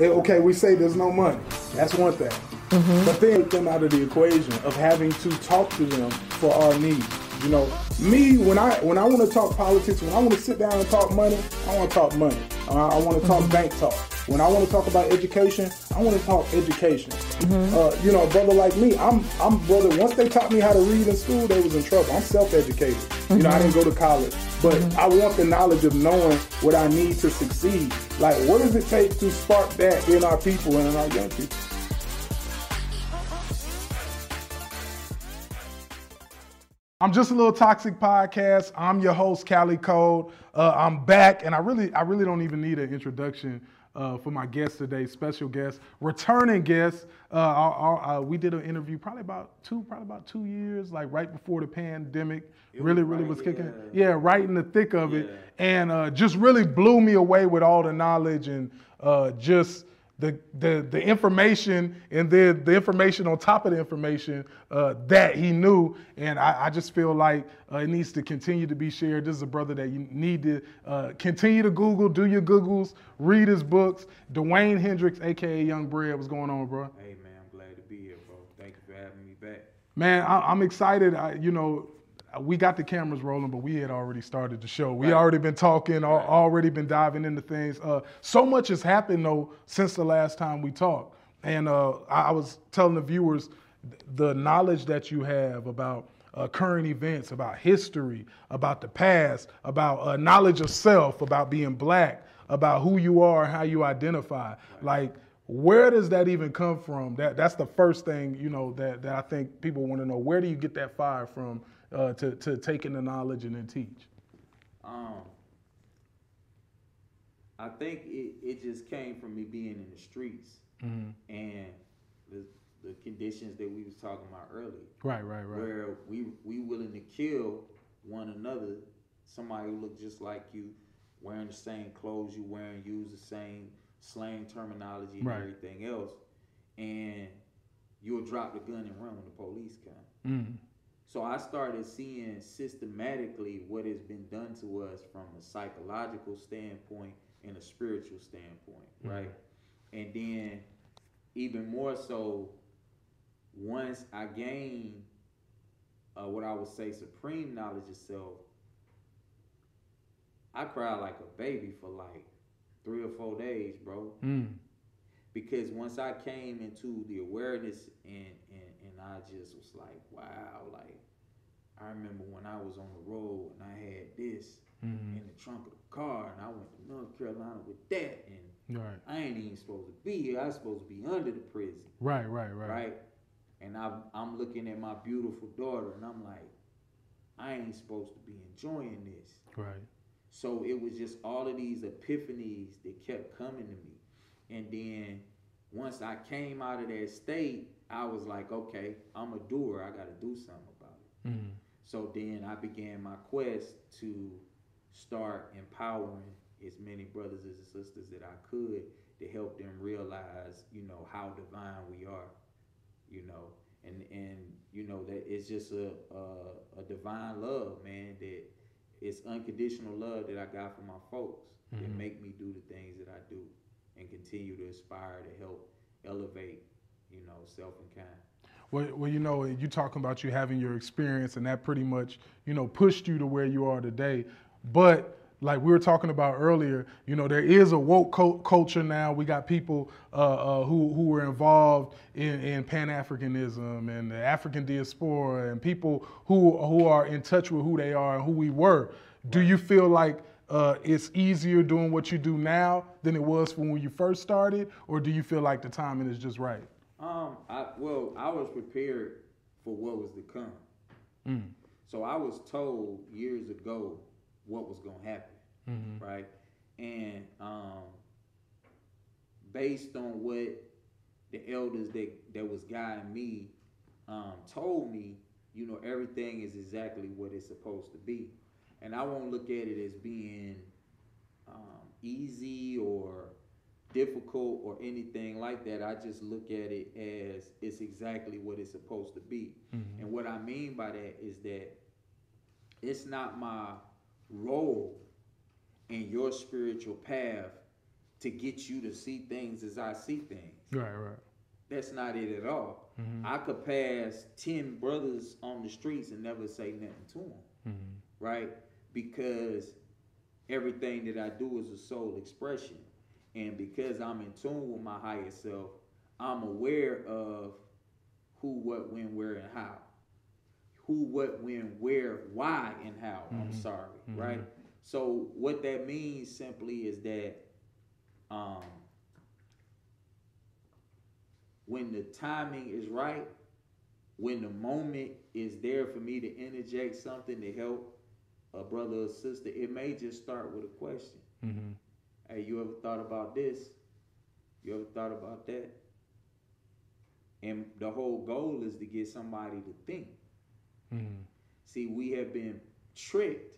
Eh, okay, we say there's no money. That's one thing. Mm-hmm. But then them out of the equation of having to talk to them for our needs. You know, me when I when I want to talk politics, when I want to sit down and talk money, I want to talk money. Uh, I want to talk mm-hmm. bank talk. When I want to talk about education, I want to talk education. Mm-hmm. Uh, you know, a brother like me, I'm I'm brother. Once they taught me how to read in school, they was in trouble. I'm self-educated. Mm-hmm. You know, I didn't go to college, but mm-hmm. I want the knowledge of knowing what I need to succeed. Like, what does it take to spark that in our people and in our young people? I'm just a little toxic podcast. I'm your host, Kali Kold. Uh, I'm back, and I really, I really don't even need an introduction uh, for my guest today, special guest, returning guest. Uh, our, our, uh, we did an interview probably about two, probably about two years, like right before the pandemic. It really, was really right, was kicking. Yeah. yeah. right in the thick of yeah. it, and uh, just really blew me away with all the knowledge and uh, just the, the, the information and then the information on top of the information uh, that he knew. And I, I just feel like uh, it needs to continue to be shared. This is a brother that you need to uh, continue to Google, do your Googles, read his books. DeWayne Hendrix, AKA Young Bread, what's going on, bro? Hey, man, I'm glad to be here, bro. Thank you for having me back. Man, I, am excited. I, you know, we got the cameras rolling, but we had already started the show. We right. already been talking, right. already been diving into things. Uh, so much has happened though since the last time we talked, and uh, I, was telling the viewers the knowledge that you have about uh, current events, about history, about the past, about uh, knowledge of self, about being black, about who you are, how you identify. Right. Like, where does that even come from? That that's the first thing you know that that I think people want to know. Where do you get that fire from uh, to, to take in the knowledge and then teach? Um, I think it, it just came from me being in the streets mm-hmm. and the the conditions that we was talking about earlier. Right, right, right. Where we we willing to kill one another, somebody who look just like you, wearing the same clothes you wearing, use the same slang terminology and right. everything else, and you'll drop the gun and run when the police come. Mm-hmm. So I started seeing systematically what has been done to us from a psychological standpoint and a spiritual standpoint, mm-hmm. right? And then even more so, once I gained uh, what I would say supreme knowledge of self, I cried like a baby for like three or four days, bro. Mm. Because once I came into the awareness and I just was like, wow, like I remember when I was on the road and I had this mm-hmm. in the trunk of the car and I went to North Carolina with that and right. I ain't even supposed to be here. I was supposed to be under the prison. Right, right, right. Right. And I'm I'm looking at my beautiful daughter and I'm like, I ain't supposed to be enjoying this. Right. So it was just all of these epiphanies that kept coming to me. And then once I came out of that state, I was like, okay, I'm a doer. I got to do something about it. Mm-hmm. So then I began my quest to start empowering as many brothers and sisters that I could to help them realize, you know, how divine we are, you know, and and you know that it's just a a, a divine love, man. That it's unconditional love that I got from my folks mm-hmm. that make me do the things that I do and continue to aspire to help elevate you know, self and kind. Well, well, you know, you talking about you having your experience, and that pretty much, you know, pushed you to where you are today. But like we were talking about earlier, you know, there is a woke culture now. We got people uh, uh, who who were involved in, in Pan Africanism and the African diaspora, and people who who are in touch with who they are and who we were. Do you feel like uh, it's easier doing what you do now than it was when you first started, or do you feel like the timing is just right? Um, I well, I was prepared for what was to come. Mm. So I was told years ago what was gonna happen, mm-hmm. right? And um, based on what the elders that that was guiding me um, told me, you know, everything is exactly what it's supposed to be, and I won't look at it as being um, easy or difficult or anything like that. I just look at it as it's exactly what it's supposed to be. Mm-hmm. And what I mean by that is that it's not my role in your spiritual path to get you to see things as I see things. Right, right. That's not it at all. Mm-hmm. I could pass 10 brothers on the streets and never say nothing to them, Mm-hmm. right? Because everything that I do is a soul expression. And because I'm in tune with my higher self, I'm aware of who, what, when, where, and how. Who, what, when, where, why, and how. I'm Mhm. sorry, Mhm. right? So what that means simply is that um, when the timing is right, when the moment is there for me to interject something to help a brother or sister, it may just start with a question. Mm-hmm. Hey, you ever thought about this? You ever thought about that? And the whole goal is to get somebody to think. Mm-hmm. See, we have been tricked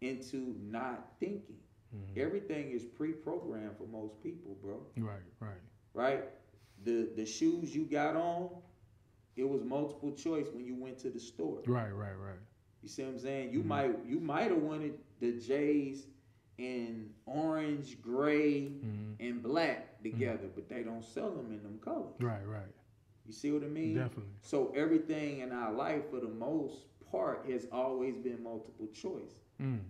into not thinking. Mm-hmm. Everything is pre-programmed for most people, bro. Right, right. Right? The the shoes you got on, it was multiple choice when you went to the store. Right, right, right. You see what I'm saying? You Mhm. might you might have wanted the J's in orange, gray, Mm-hmm. and black together, but they don't sell them in them colors. Right, right. You see what I mean? Definitely. So everything in our life, for the most part, has always been multiple choice. Mm.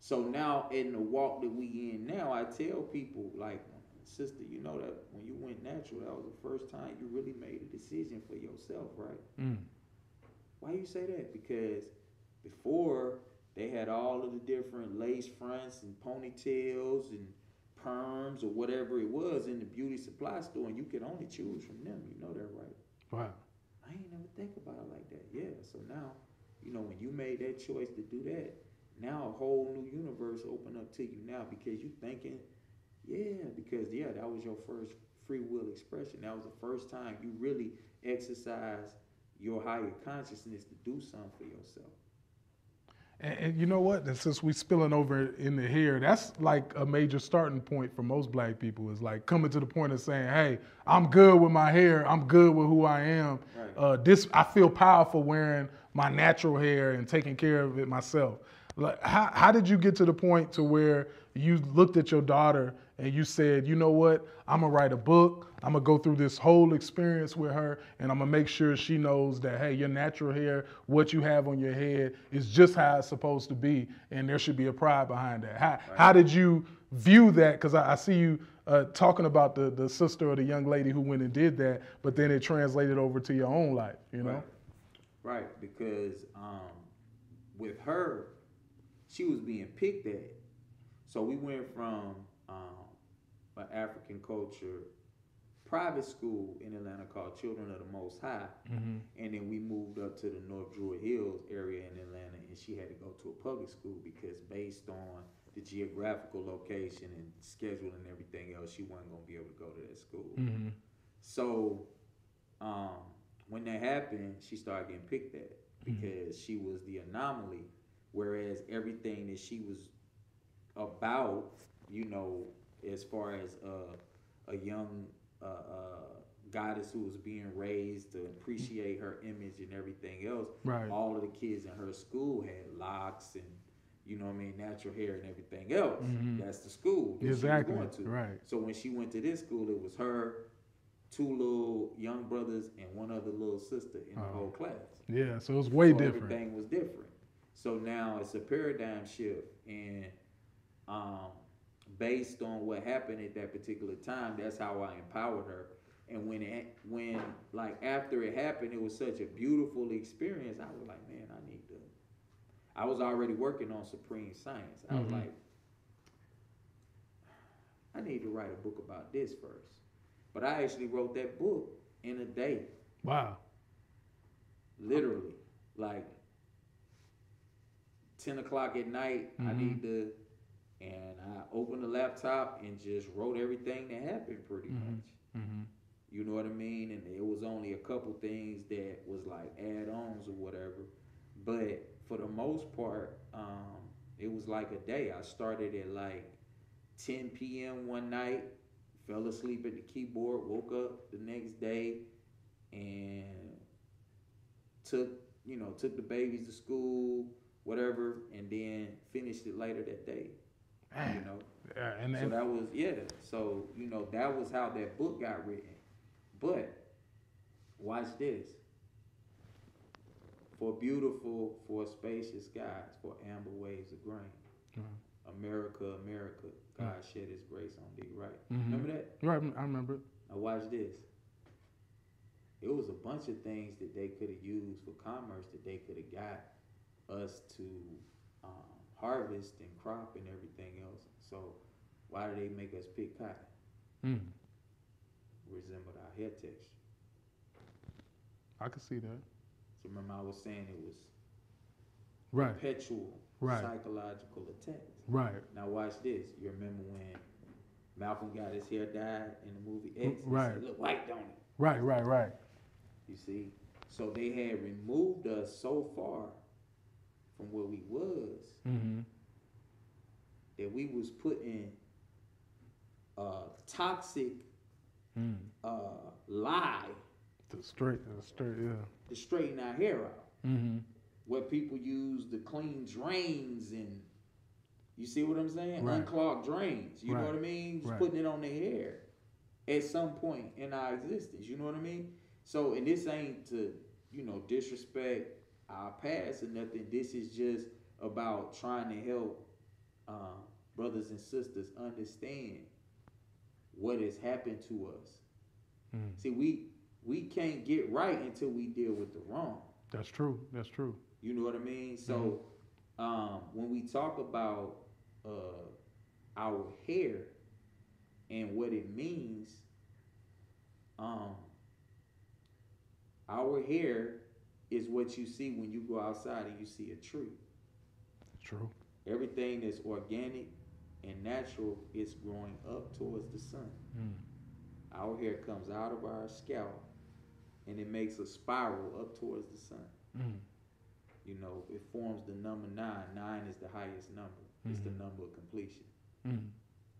So now in the walk that we in now, I tell people like, sister, you know that when you went natural, that was the first time you really made a decision for yourself, right? Mm. Why you say that? Because before they had all of the different lace fronts and ponytails and perms or whatever it was in the beauty supply store, and you could only choose from them. You know that, right? Wow. I ain't never think about it like that. Yeah. So now, you know, when you made that choice to do that, now a whole new universe open up to you now because you're thinking, yeah, because yeah, that was your first free will expression. That was the first time you really exercised your higher consciousness to do something for yourself. And, and you know what? And since we spilling over in the hair, that's like a major starting point for most black people. Is like coming to the point of saying, "Hey, I'm good with my hair. I'm good with who I am. Right. Uh, this I feel powerful wearing my natural hair and taking care of it myself." Like, how how did you get to the point to where you looked at your daughter and you said, "You know what? I'm gonna write a book. I'm gonna go through this whole experience with her, and I'm gonna make sure she knows that hey, your natural hair, what you have on your head, is just how it's supposed to be, and there should be a pride behind that." How how did you view that? Because I, I see you uh, talking about the the sister or the young lady who went and did that, but then it translated over to your own life. You know? Right. Right, because um, with her, she was being picked at. So we went from um, an African culture private school in Atlanta called Children of the Most High, Mm-hmm. and then we moved up to the North Druid Hills area in Atlanta, and she had to go to a public school because based on the geographical location and schedule and everything else, she wasn't gonna be able to go to that school. Mm-hmm. So, um, when that happened, she started getting picked at because she was the anomaly, whereas everything that she was about, you know, as far as uh, a young uh, uh, goddess who was being raised to appreciate her image and everything else, Right. all of the kids in her school had locks and you know what I mean, natural hair and everything else. Mhm. That's the school that Exactly. she was going to. Right. So when she went to this school, it was her, two little young brothers, and one other little sister in the Oh. whole class. Yeah. So it was way so different. Everything was different. So now it's a paradigm shift, and um, based on what happened at that particular time, that's how I empowered her. And when it, when like after it happened, it was such a beautiful experience. I was like, man, I need to. I was already working on supreme science. I was Mhm. like, I need to write a book about this first. But I actually wrote that book in a day Wow. literally like 10 o'clock at night i Mhm. need to and i opened the laptop and just wrote everything that happened pretty Mhm. much Mm-hmm. you know what i mean and it was only a couple things that was like add-ons or whatever but for the most part um, it was like a day i started at like 10 p.m one night fell asleep at the keyboard woke up the next day and took you know took the babies to school whatever and then finished it later that day You know. Yeah, and, So that was yeah. So you know that was how that book got written. But watch this. For beautiful, for spacious skies, for amber waves of grain. Mm-hmm. America, America, God mm-hmm. shed His grace on thee. Right? Mm-hmm. Remember that? right, I remember. it. Now watch this. It was a bunch of things that they could have used for commerce that they could have got us to um, harvest and crop and everything else. So why do they make us pick cotton? Mm, Resembled our hair texture. I could see that. So remember I was saying it was Right, perpetual Right. psychological attacks. right, Now watch this. You remember when Malcolm got his hair dyed in the movie X? Right. Said, Look white, don't it? right, right, right. You see, so they had removed us so far from where we was Mm-hmm. that we was putting a toxic Mm. uh, lie The straight, the straight, yeah. to straighten our hair out. Mm-hmm. Where people use the clean drains and you see what I'm saying? Right. Unclogged drains. You know what I mean? Just Right. putting it on their hair at some point in our existence. You know what I mean? So, and this ain't to, you know, disrespect our past or nothing. This is just about trying to help um, brothers and sisters understand what has happened to us. Mm. See, we we can't get right until we deal with the wrong. That's true. That's true. You know what I mean? So um, when we talk about uh, our hair and what it means, um, our hair is what you see when you go outside and you see a tree. True. Everything that's organic and natural is growing up towards the sun. Mm. Our hair comes out of our scalp and it makes a spiral up towards the sun. Mm. You know, it forms the number nine. Nine is the highest number. It's the number of completion. Mm.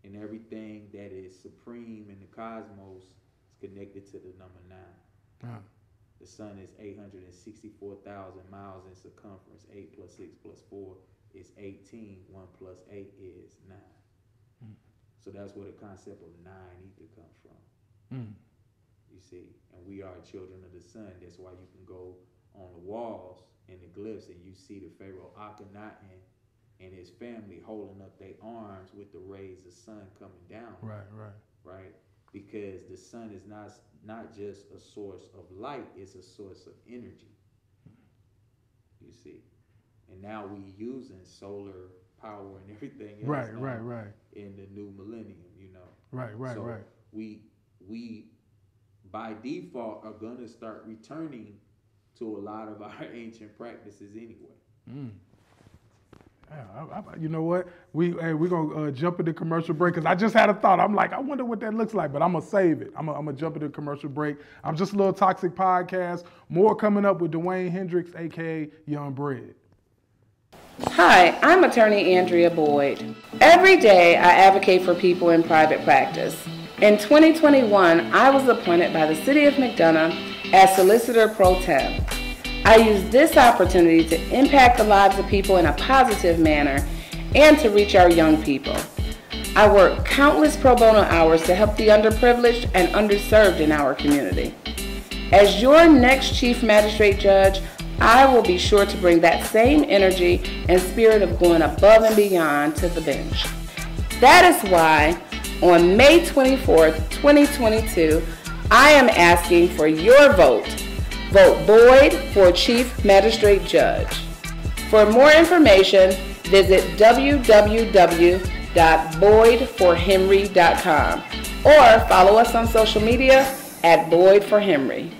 And everything that is supreme in the cosmos is connected to the number nine. Ah. The sun is 864,000 miles in circumference. 8 plus 6 plus 4 is 18. 1 plus 8 is 9. Mm. So that's where the concept of nine ether comes from. Mm. You see, and we are children of the sun. That's why you can go on the walls and the glyphs and you see the Pharaoh Akhenaten and his family holding up their arms with the rays of sun coming down. Right, right. Right? Because the sun is not not just a source of light, it's a source of energy. You see. And now we using solar power and everything else Right, right, right. in the new millennium, you know. Right, right, So right. We we by default are gonna start returning to a lot of our ancient practices anyway. Mm. I, I, you know what? We hey, we're gonna uh, jump into commercial break because I just had a thought. I'm like, I wonder what that looks like, but I'm gonna save it. I'm gonna, I'm gonna jump into commercial break. I'm just a little toxic podcast. More coming up with DeWayne Hendrix, aka Young Bread. Hi, I'm attorney Andrea Boyd. Every day I advocate for people in private practice. In 2021, I was appointed by the City of McDonough as Solicitor Pro Tem. I use this opportunity to impact the lives of people in a positive manner and to reach our young people. I work countless pro bono hours to help the underprivileged and underserved in our community. As your next Chief Magistrate Judge, I will be sure to bring that same energy and spirit of going above and beyond to the bench. That is why on May 24th, 2022, I am asking for your vote. Vote Boyd for Chief Magistrate Judge. For more information, visit www.boydforhenry.com or follow us on social media at Boyd for Henry.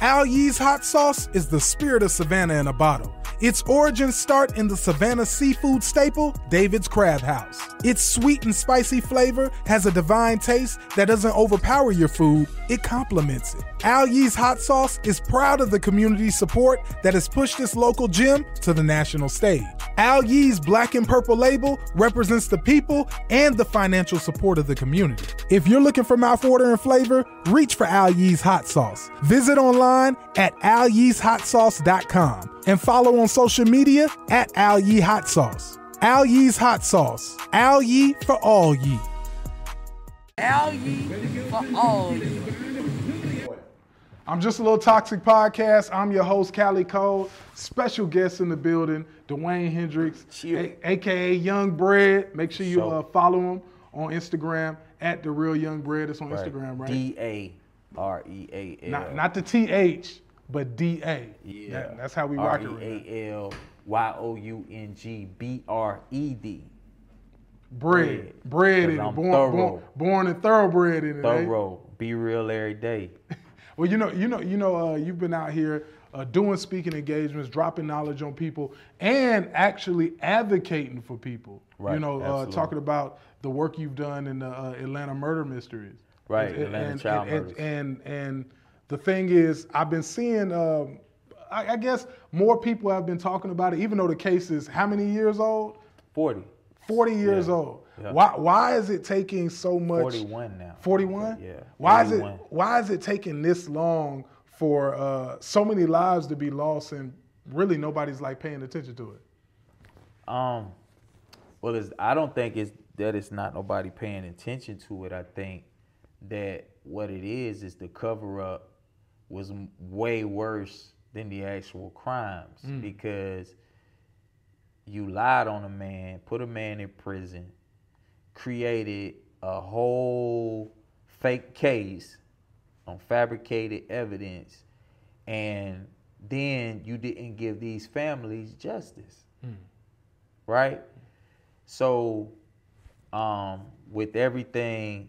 Al Yee's hot sauce is the spirit of Savannah in a bottle. Its origins start in the Savannah seafood staple, David's Crab House. Its sweet and spicy flavor has a divine taste that doesn't overpower your food, it complements it. Al Yee's hot sauce is proud of the community support that has pushed this local gem to the national stage. Al Yee's black and purple label represents the people and the financial support of the community. If you're looking for mouthwatering flavor, reach for Al Yee's hot sauce. Visit online at alyeeshotsauce.com and follow on social media at Al Yee Hot Sauce. Al Yee's hot sauce. Al Yee for all ye. Al Yee for all ye. I'm just a little toxic podcast. I'm your host, Kali Kold. Special guest in the building, DeWayne Hendrix, a- aka Young Bread. Make sure you uh, follow him on Instagram at the real Young Bread. It's on Instagram, right? D A R E A L. not not the T H, but D A. Yeah. That- that's how we rock it. Right A L Y O U N G B R E D. Bread, Bread. bread in it. Born, born, born and thoroughbred in it. eh? Thorough. Be real every day. Well, you know, you know, you know, uh, you've been out here uh, doing speaking engagements, dropping knowledge on people, and actually advocating for people. You Right, know, uh, talking about the work you've done in the uh, Atlanta murder mysteries. Right, And- Atlanta and, child and, murders. And, and and the thing is, I've been seeing. Um, I, I guess more people have been talking about it, even though the case is how many years old? 40. 40 years Yeah, old. yeah. Why why is it taking so much 41 now. 41? Yeah, Why is it why is it taking this long for uh, so many lives to be lost and really nobody's like paying attention to it? Um, well, it's, I don't think it's that it's not nobody paying attention to it. I think that what it is is the cover up was way worse than the actual crimes because you lied on a man, put a man in prison, created a whole fake case on fabricated evidence, and then you didn't give these families justice right? So, um, with everything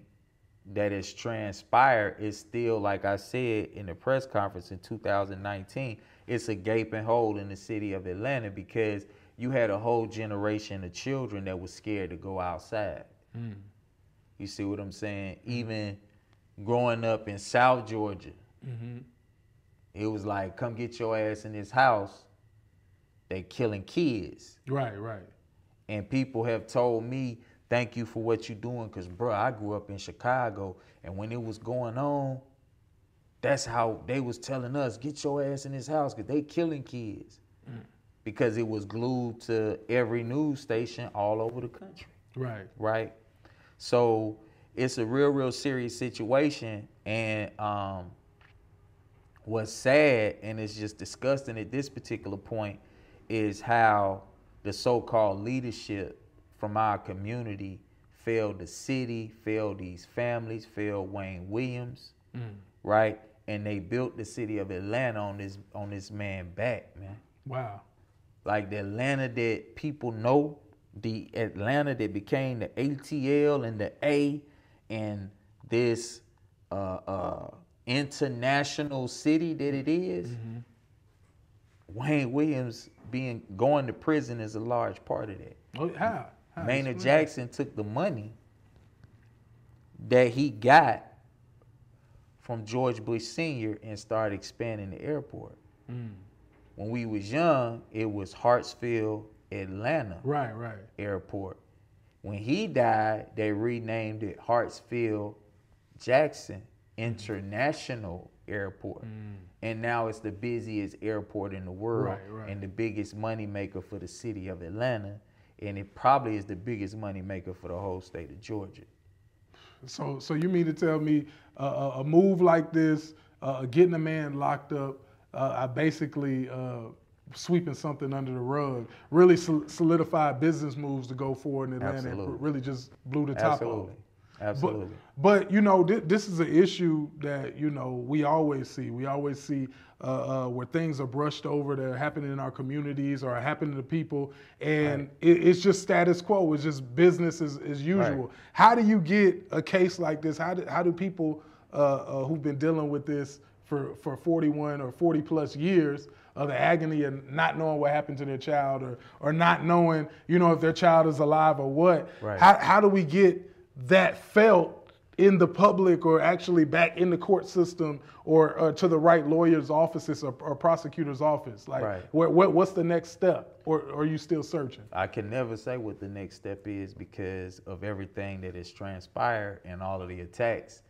that has transpired, it's still, like I said in the press conference in 2019, it's a gaping hole in the city of Atlanta because you had a whole generation of children that was scared to go outside. Mm. You see what I'm saying? Mm-hmm. Even growing up in South Georgia, mm-hmm. it was like, come get your ass in this house. They killing kids. Right, right. And people have told me, thank you for what you're doing, because, bro, I grew up in Chicago, and when it was going on, that's how they was telling us, get your ass in this house, because they killing kids. Mm. Because it was glued to every news station all over the country Right. right? So it's a real, real serious situation. And um, what's sad and it's just disgusting at this particular point is how the so-called leadership from our community failed the city, failed these families, failed Wayne Williams, right? And they built the city of Atlanta on this on this man back, man Wow. Like the Atlanta that people know, the Atlanta that became the ATL and the A, and this uh, uh, international city that it is, Wayne Williams being going to prison is a large part of that. Oh, how? how? Maynard Jackson took the money that he got from George Bush Sr. and started expanding the airport. Mm. When we was young, it was Hartsfield, Atlanta Right, right. Airport. When he died, they renamed it Hartsfield Jackson International Airport. And now it's the busiest airport in the world Right, right. and the biggest money maker for the city of Atlanta. And it probably is the biggest money maker for the whole state of Georgia. So, so you mean to tell me uh, a a move like this, uh, getting a man locked up, uh, I basically uh, sweeping something under the rug, really solidified business moves to go forward in Atlanta, really just blew the top off. Absolutely. Absolutely. But, but you know, thi- this is an issue that you know we always see. We always see uh, uh, where things are brushed over that are happening in our communities or are happening to people, and it, it's just status quo. It's just business as, as usual. How do you get a case like this? How do, how do people uh, uh, who've been dealing with this for, for 41 or 40 plus years of the agony of not knowing what happened to their child or, or not knowing, you know, if their child is alive or what. Right. How, how do we get that felt in the public or actually back in the court system or uh, to the right lawyer's offices or, or prosecutor's office? Like, Right. what, what, what's the next step? Or, or are you still searching? I can never say what the next step is because of everything that has transpired and all of the attacks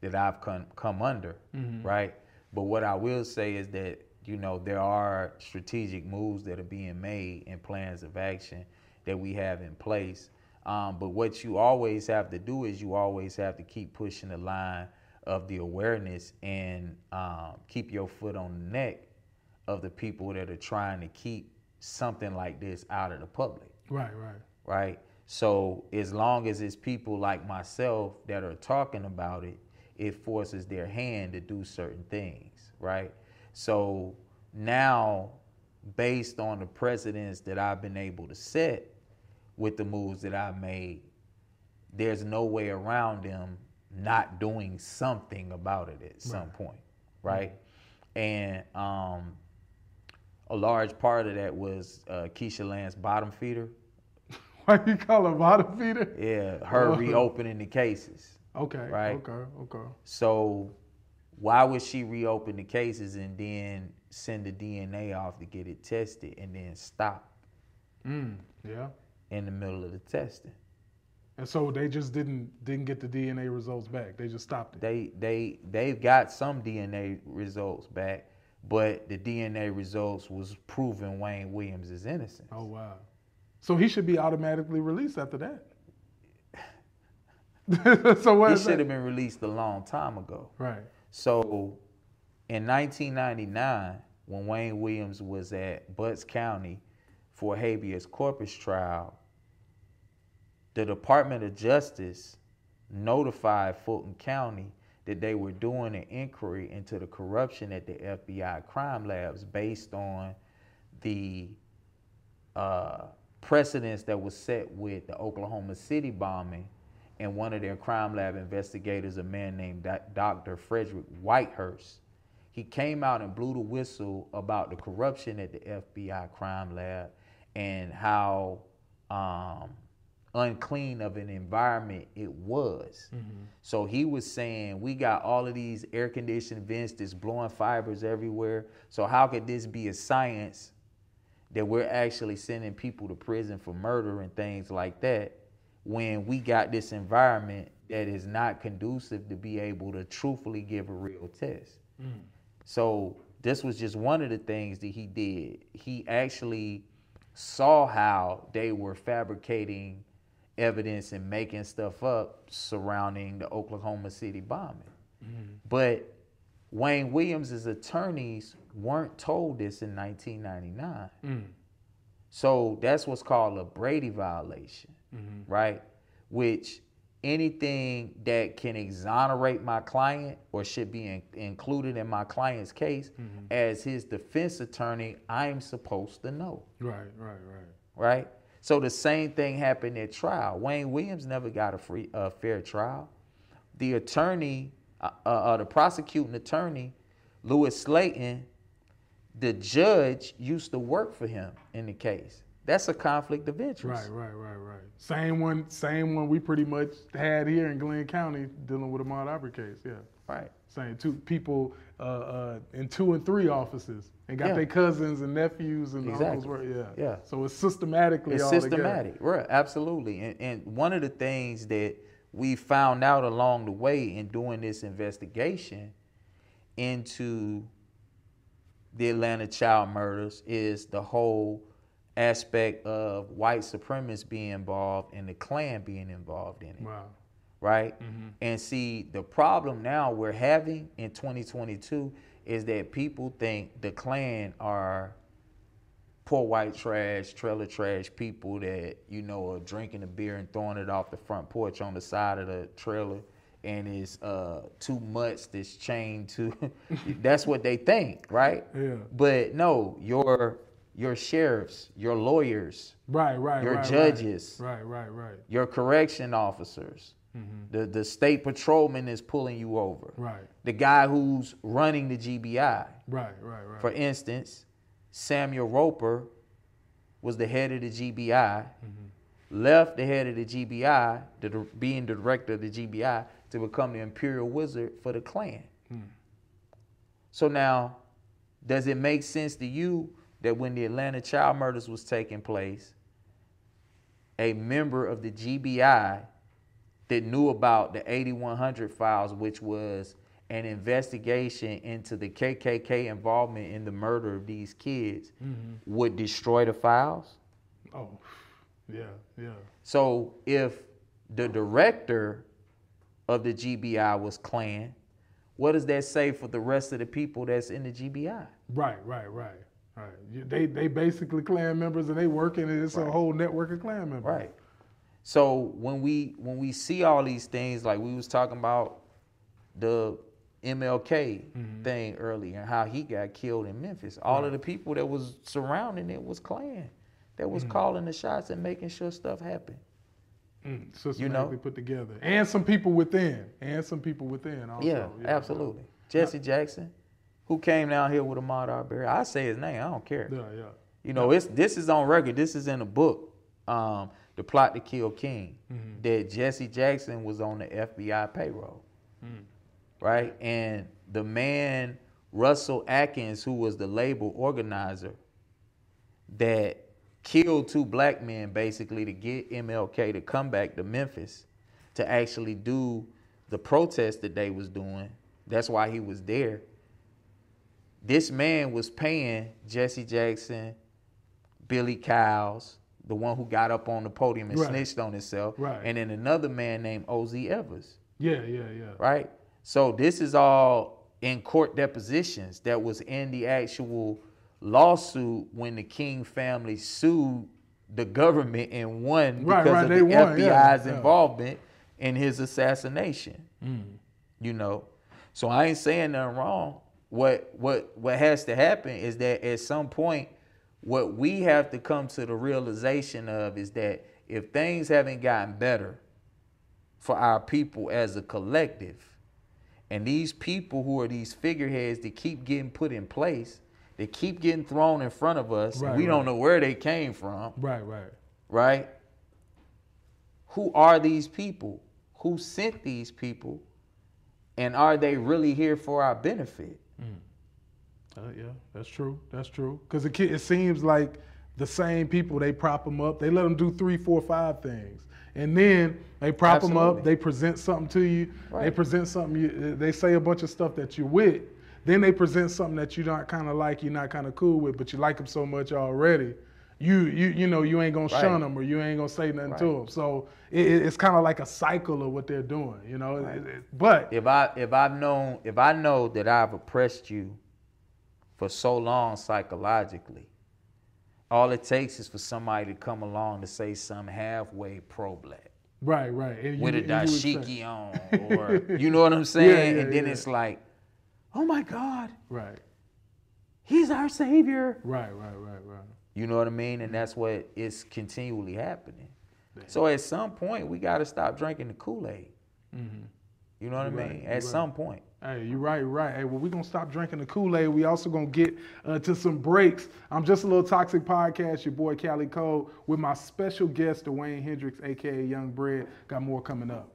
that I've come, come under, right? But what I will say is that, you know, there are strategic moves that are being made and plans of action. that we have in place. Um, but what you always have to do is you always have to keep pushing the line of the awareness and um, keep your foot on the neck of the people that are trying to keep something like this out of the public. Right, right. Right. So as long as it's people like myself that are talking about it, it forces their hand to do certain things. Right. So now, based on the precedents that I've been able to set with the moves that I made, there's no way around them not doing something about it at some Right. point, right? And um, a large part of that was uh, Keisha Lance bottom feeder. Why you call her bottom feeder? Yeah, her reopening the cases. Okay, Right. okay, okay. So why would she reopen the cases and then send the DNA off to get it tested and then stop Mm, yeah. in the middle of the testing? And so they just didn't didn't get the DNA results back. They just stopped it. They they they've got some DNA results back, but the DNA results was proving Wayne Williams is innocent. Oh wow. So he should be automatically released after that. so what he should have been released a long time ago. Right. So in 1999, when Wayne Williams was at Butts County for a habeas corpus trial, the Department of Justice notified Fulton County that they were doing an inquiry into the corruption at the FBI crime labs based on the uh, precedents that was set with the Oklahoma City bombing, and one of their crime lab investigators, a man named Dr. Frederick Whitehurst, he came out and blew the whistle about the corruption at the FBI crime lab and how um, unclean of an environment it was. So he was saying, we got all of these air conditioned vents that's blowing fibers everywhere. So how could this be a science that we're actually sending people to prison for murder and things like that when we got this environment that is not conducive to be able to truthfully give a real test. So this was just one of the things that he did. He actually saw how they were fabricating evidence and making stuff up surrounding the Oklahoma City bombing. But Wayne Williams' attorneys weren't told this in 1999. Mm. So that's what's called a Brady violation, Mm-hmm. right? Which anything that can exonerate my client or should be in- included in my client's case, Mm-hmm. as his defense attorney, I'm supposed to know, Right, right, right. right? So the same thing happened at trial. Wayne Williams never got a free, a fair trial. The attorney, uh, uh, the prosecuting attorney, Lewis Slaton, the judge used to work for him in the case. That's a conflict of interest. Right, right, right, right. Same one, same one we pretty much had here in Glynn County dealing with the Ahmaud Arbery case. Yeah, Right. same two people uh, uh, in two and three offices and got Yeah. their cousins and nephews and Exactly. uncles. Work. Yeah, Yeah. So it's systematically It's all systematic, right? Absolutely. And, and one of the things that we found out along the way in doing this investigation into the Atlanta child murders is the whole aspect of white supremacists being involved and the Klan being involved in it. Wow. right? And see, the problem now we're having in 2022 is that people think the Klan are poor white trash, trailer trash people that, you know, are drinking a beer and throwing it off the front porch on the side of the trailer and is uh, too much that's chained to that's what they think, right? Yeah. But no, your your sheriffs, your lawyers, Right, right, Your right, judges. Right, right, right, your correction officers, mm-hmm. the, the state patrolman is pulling you over. right, The guy who's running the GBI. right, right, right. For instance, Samuel Roper was the head of the GBI, mm-hmm. left the head of the GBI, the, being the director of the GBI, to become the Imperial Wizard for the Klan. Hmm. So now, does it make sense to you that when the Atlanta child murders was taking place, a member of the GBI that knew about the 8100 files, which was an investigation into the KKK involvement in the murder of these kids, mm-hmm. would destroy the files? Oh, Yeah, yeah. So if the director of the GBI was Klan, what does that say for the rest of the people that's in the GBI? Right, right, right, right. You- They they basically Klan members and they working and it's a whole network of Klan members. Right. So when we when we see all these things, like we was talking about the MLK thing earlier and how he got killed in Memphis, all of the people that was surrounding it was Klan that was calling the shots and making sure stuff happened. Mm, systematically know? put together. And some people within. And some people within also. Yeah, absolutely. Jesse Jackson, who came down here with Ahmaud Arbery. I say his name. I don't care. Yeah, yeah. You know, it's this is on record. This is in a book, um, "The Plot to Kill King," that Jesse Jackson was on the FBI payroll, right? And the man Russell Atkins, who was the label organizer, that killed two black men basically to get MLK to come back to Memphis to actually do the protest that they was doing. That's why he was there. This man was paying Jesse Jackson, Billy Cowles, the one who got up on the podium and Right. snitched on himself, Right. and then another man named Ozzy Evers Yeah, yeah, yeah. right? So this is all in court depositions that was in the actual lawsuit when the King family sued the government and won Right, because of the won, FBI's yeah. involvement in his assassination. Mm. You know, so I ain't saying nothing wrong. What what what has to happen is that at some point, what we have to come to the realization of is that if things haven't gotten better for our people as a collective, and these people who are these figureheads that keep getting put in place, they keep getting thrown in front of us, Right, we don't know where they came from, Right, right. right? Who are these people? Who sent these people? And are they really here for our benefit? Uh, yeah, that's true. That's true. Because it, it seems like the same people, they prop them up. They let them do three, four, five things. And then they prop them up. They present something to you. They present something. You, they say a bunch of stuff that you're with. Then they present something that you're not kind of like, you're not kind of cool with, but you like them so much already. You, you, you know, you ain't gonna Right. shun them or you ain't gonna say nothing to them. So it, it- it's kind of like a cycle of what they're doing, you know. It- it- but If I if I've known if I know that I've oppressed you for so long psychologically, all it takes is for somebody to come along to say some halfway pro black. right, right. And you- with a and you would dashiki on, or you know what I'm saying? yeah, and then yeah. it's like, oh my God, Right, he's our savior. right, right, right, right. You know what I mean? And that's what is continually happening. So at some point, we got to stop drinking the Kool Aid. You know what I Mm-hmm. You're mean? right, At right. some point. Hey, you're right, you're right. Hey, well, we're gonna stop drinking the Kool-Aid. We also gonna get uh, to some breaks. I'm just a little toxic podcast, your boy Kali Kold, with my special guest, DeWayne Hendrix, aka Young Bread. Got more coming up.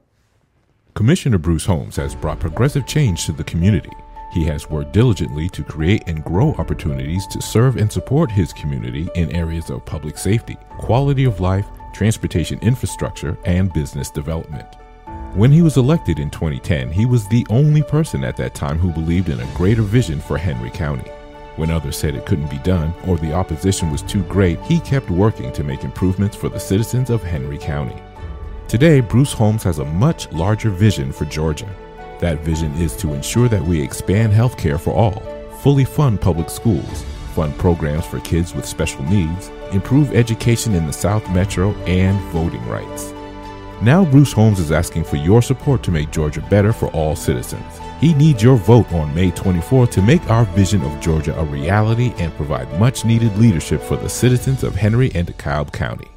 Commissioner Bruce Holmes has brought progressive change to the community. He has worked diligently to create and grow opportunities to serve and support his community in areas of public safety, quality of life, transportation infrastructure, and business development. When he was elected in 2010, he was the only person at that time who believed in a greater vision for Henry County. When others said it couldn't be done or the opposition was too great, he kept working to make improvements for the citizens of Henry County. Today, Bruce Holmes has a much larger vision for Georgia. That vision is to ensure that we expand healthcare for all, fully fund public schools, fund programs for kids with special needs, improve education in the South Metro, and voting rights. Now, Bruce Holmes is asking for your support to make Georgia better for all citizens. He needs your vote on May 24 to make our vision of Georgia a reality and provide much needed leadership for the citizens of Henry and DeKalb County.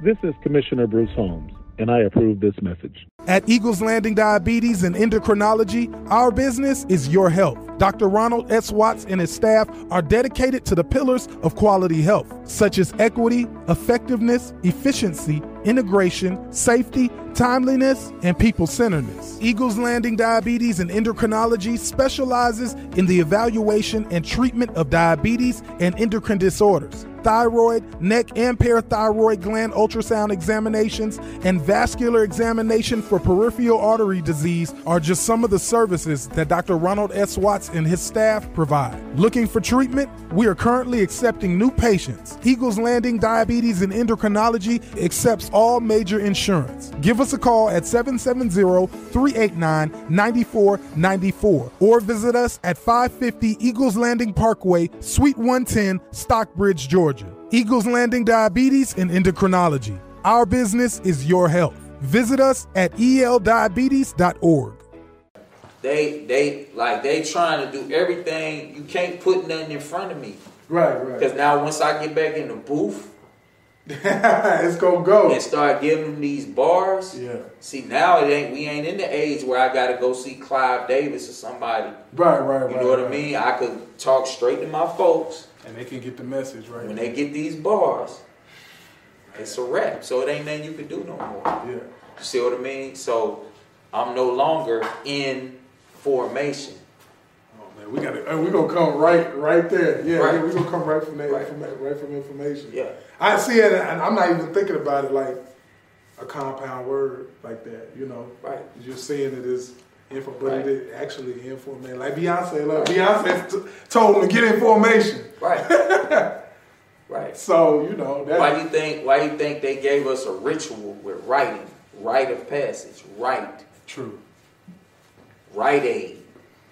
This is Commissioner Bruce Holmes, and I approve this message. At Eagles Landing Diabetes and Endocrinology, our business is your health. Dr. Ronald S. Watts and his staff are dedicated to the pillars of quality health, such as equity, effectiveness, efficiency, integration, safety, timeliness, and people centeredness. Eagles Landing Diabetes and Endocrinology specializes in the evaluation and treatment of diabetes and endocrine disorders thyroid, neck and parathyroid gland ultrasound examinations, and vascular examination for peripheral artery disease are just some of the services that Dr. Ronald S. Watts and his staff provide. Looking for treatment? We are currently accepting new patients. Eagles Landing Diabetes and Endocrinology accepts all major insurance. Give us a call at 770 389 9494 or visit us at 550 Eagles Landing Parkway, Suite 110, Stockbridge, Georgia. Eagles Landing Diabetes and Endocrinology. Our business is your health. Visit us at eldiabetes.org. They they like they trying to do everything. You can't put nothing in front of me. Right, right. Because now once I get back in the booth it's gonna go. and start giving them these bars, Yeah. see now it ain't we ain't in the age where I gotta go see Clive Davis or somebody. Right, right, right. You know what I mean? I could talk straight to my folks. And they can get the message right. When they get these bars, it's a wrap. So it ain't nothing you can do no more. yeah. You see what I mean? So I'm no longer in formation. We got to. Uh, we gonna come right, right there. Yeah, Right. yeah we gonna come right from that, Right. from that, right from information. Yeah. I see it, and I'm not even thinking about it like a compound word like that. You know, Right. You're seeing it as info, but Right. it actually information. Like Beyonce, look, Beyonce t- told him to get information. Right. right. So you know that. Why do you think why do you think they gave us a ritual with writing? Rite of passage. Right. True. Rite aid.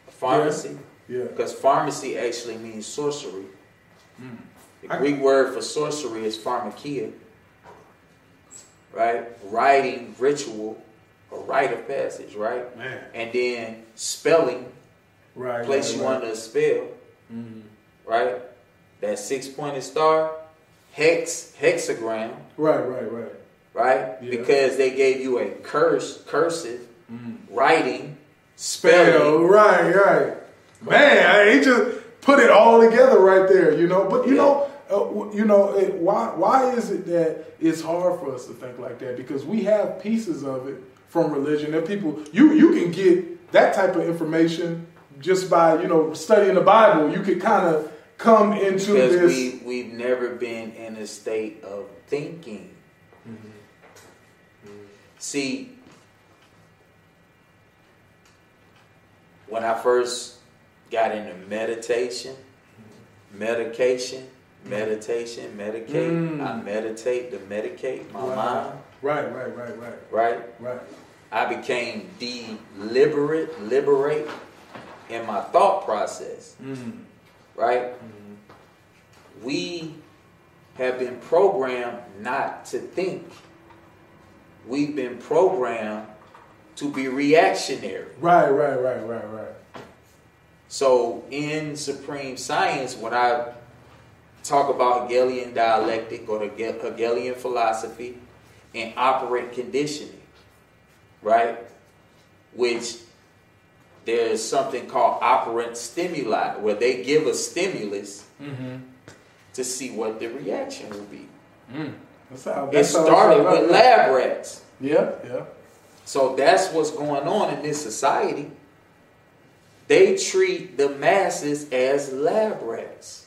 Pharmacy. Yeah. Because pharmacy actually means sorcery. Hmm. The I- Greek word for sorcery is pharmakeia. Right? Writing, ritual, a rite of passage, right? Man. And then spelling, Right. place right, you right. under a spell. Mm-hmm. Right? That six pointed star, hex, hexagram, Right, right, right. right? Yeah. Because they gave you a curse, cursive, mm-hmm. writing, Spell. spelling. Right, right. Man, he just put it all together right there. You know, but you Yeah. know. Uh, you know it, why? Why is it that it's hard for us to think like that? Because we have pieces of it from religion, and people you you can get that type of information just by you know studying the Bible. You could kind of come into Because this. we, we've never been in a state of thinking. See, when I first got into meditation, medication, meditation, medicate, Mm. I meditate to medicate my Wow. mind, Right, right, right, right, right? right. I became deliberate, liberate in my thought process, Mm. right? We have been programmed not to think. We've been programmed to be reactionary. Right, right, right, right, right. So in supreme science, when I talk about Hegelian dialectic or the Hegelian philosophy and operant conditioning, right? Which there's something called operant stimuli, where they give a stimulus mm-hmm. to see what the reaction will be. Mm. That's how. It That's how started with lab rats. Yeah, yeah. So that's what's going on in this society. They treat the masses as lab rats.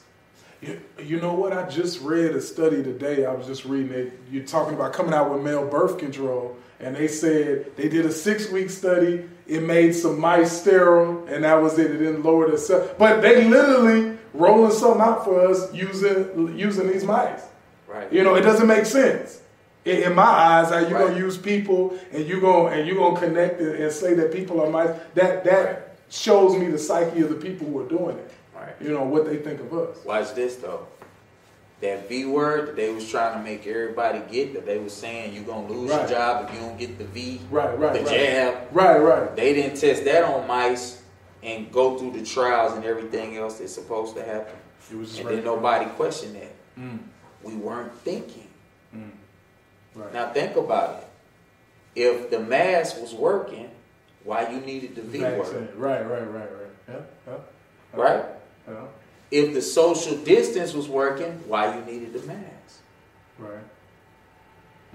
You, you know what? I just read a study today. I was just reading it. You're talking about coming out with male birth control, and they said they did a six week study. It made some mice sterile, and that was it. It didn't lower the cell. But they literally rolling something out for us using using these mice. Right. You know, it doesn't make sense. In, in my eyes, how you Right. gonna use people and you gonna and you gonna connect it and say that people are mice? That that Right. Shows me the psyche of the people who are doing it. Right. You know what they think of us. Watch this though. That V word that they was trying to make everybody get that they was saying you're gonna lose Right. your job if you don't get the V, Right, right, the right. jab. Right, right. They didn't test that on mice and go through the trials and everything else that's supposed to happen. It was And then nobody questioned that. Mm, We weren't thinking. right. Now think about it. If the mask was working, why you needed the V word, Right, right, right, right. Yeah, yeah, right? yeah. If the social distance was working, why you needed the mask? Right.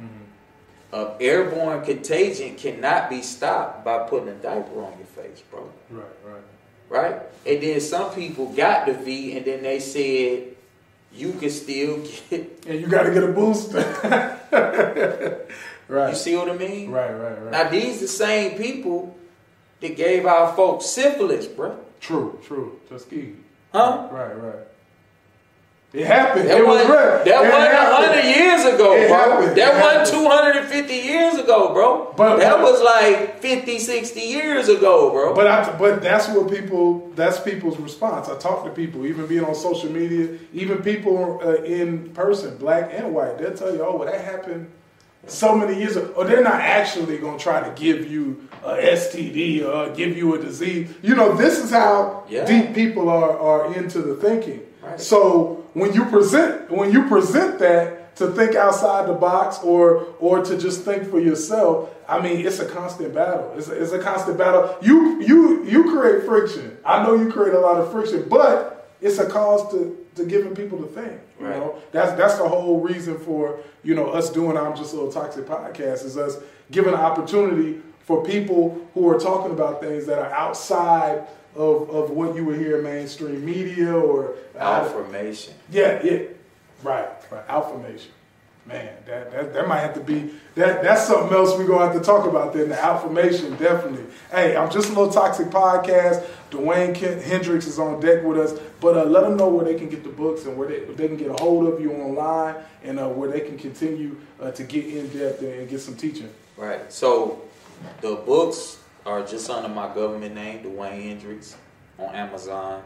Mm-hmm. a airborne contagion cannot be stopped by putting a diaper on your face, bro. Right, right. Right? And then some people got the V and then they said you can still get And you got to get a booster. right. you see what I mean? Right, right, right. Now these the same people that gave our folks syphilis, bro. true, true. Tuskegee. Huh? Right, right. It happened. That it was real. that wasn't happened. 100 years ago, It bro. happened. That wasn't happened. 250 years ago, bro. But- that but- was like 50, 60 years ago, bro. But I, but that's what people. That's people's response. I talk to people, even being on social media, even people uh, in person, black and white. They'll tell you, "Oh, well, that happened so many years ago." Or they're not actually going to try to give you a STD or give you a disease. You know, this is how Yeah. deep people are are into the thinking. Right. So when you present when you present that to think outside the box or or to just think for yourself, I mean, it's a constant battle. It's a, it's a constant battle. You you you create friction. I know you create a lot of friction, but it's a cause to to giving people to think. You Right. know, that's that's the whole reason for you know us doing I'm just a little toxic podcast is us giving an opportunity for people who are talking about things that are outside of, of what you would hear in mainstream media or Affirmation. yeah, yeah, right, right. Affirmation, man. That, that that might have to be that. That's something else we're gonna have to talk about. Then the affirmation, definitely. Hey, I'm just a little toxic podcast. DeWayne Kent Hendrix is on deck with us, but uh, let them know where they can get the books and where they, they can get a hold of you online and uh, where they can continue uh, to get in depth and get some teaching. Right. So the books are just under my government name, DeWayne Hendrix, on Amazon.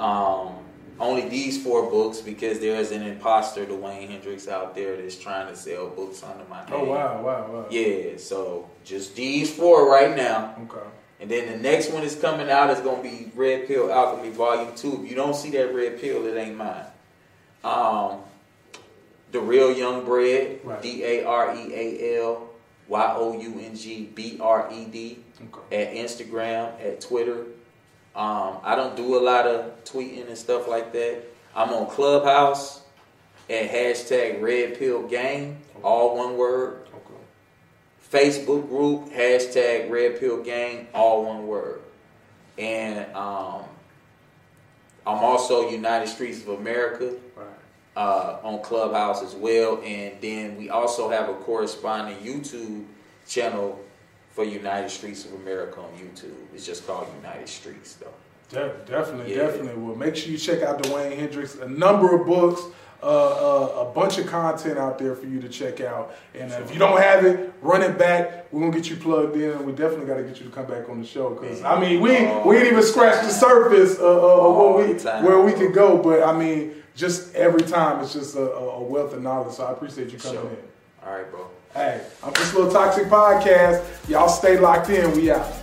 Um, only these four books because there is an imposter DeWayne Hendrix out there that's trying to sell books under my name. Oh wow, wow, wow. Yeah, so just these four right now. Okay. And then the next one is coming out is gonna be Red Pill Alchemy Volume Two. If you don't see that red pill, it ain't mine. Um, the real Young Bred, Right. D A R E A L Y O U N G B R E D at Instagram, at Twitter. Um, I don't do a lot of tweeting and stuff like that. I'm on Clubhouse at hashtag Red Pill Gang, all one word. Okay. Facebook group, hashtag Red Pill Gang, all one word. And um, I'm also United Streets of America Right. uh, on Clubhouse as well. And then we also have a corresponding YouTube channel for United Streets of America on YouTube. It's just called United Streets, though. De- definitely, Yeah. definitely. Well, make sure you check out DeWayne Hendrix. A number of books, uh, uh, a bunch of content out there for you to check out. And uh, if you don't have it, run it back. We're gonna get you plugged in, and we definitely got to get you to come back on the show. Cause I mean, we we ain't even scratched the surface uh, uh, of what we All the time. where we could go. But I mean, just every time it's just a, a a wealth of knowledge. So I appreciate you coming Sure. in. All right, bro. Hey, I'm just a little toxic podcast. Y'all stay locked in. We out.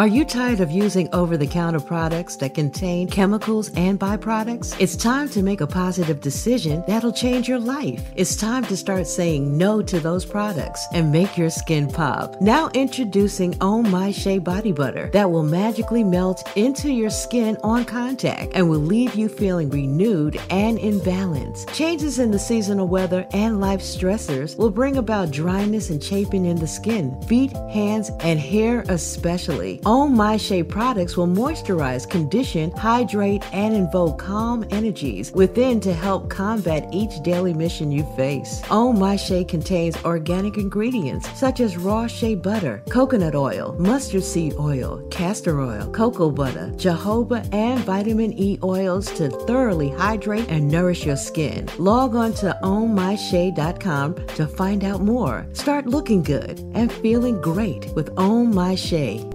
Are you tired of using over the counter products that contain chemicals and byproducts? It's time to make a positive decision that'll change your life. It's time to start saying no to those products and make your skin pop. Now introducing Oh My Shea Body Butter that will magically melt into your skin on contact and will leave you feeling renewed and in balance. Changes in the seasonal weather and life stressors will bring about dryness and chafing in the skin, feet, hands, and hair especially. Oh My Shea products will moisturize, condition, hydrate, and invoke calm energies within to help combat each daily mission you face. Oh My Shea contains organic ingredients such as raw shea butter, coconut oil, mustard seed oil, castor oil, cocoa butter, jojoba, and vitamin E oils to thoroughly hydrate and nourish your skin. Log on to ownmyshea.com to find out more. Start looking good and feeling great with Own My Shea.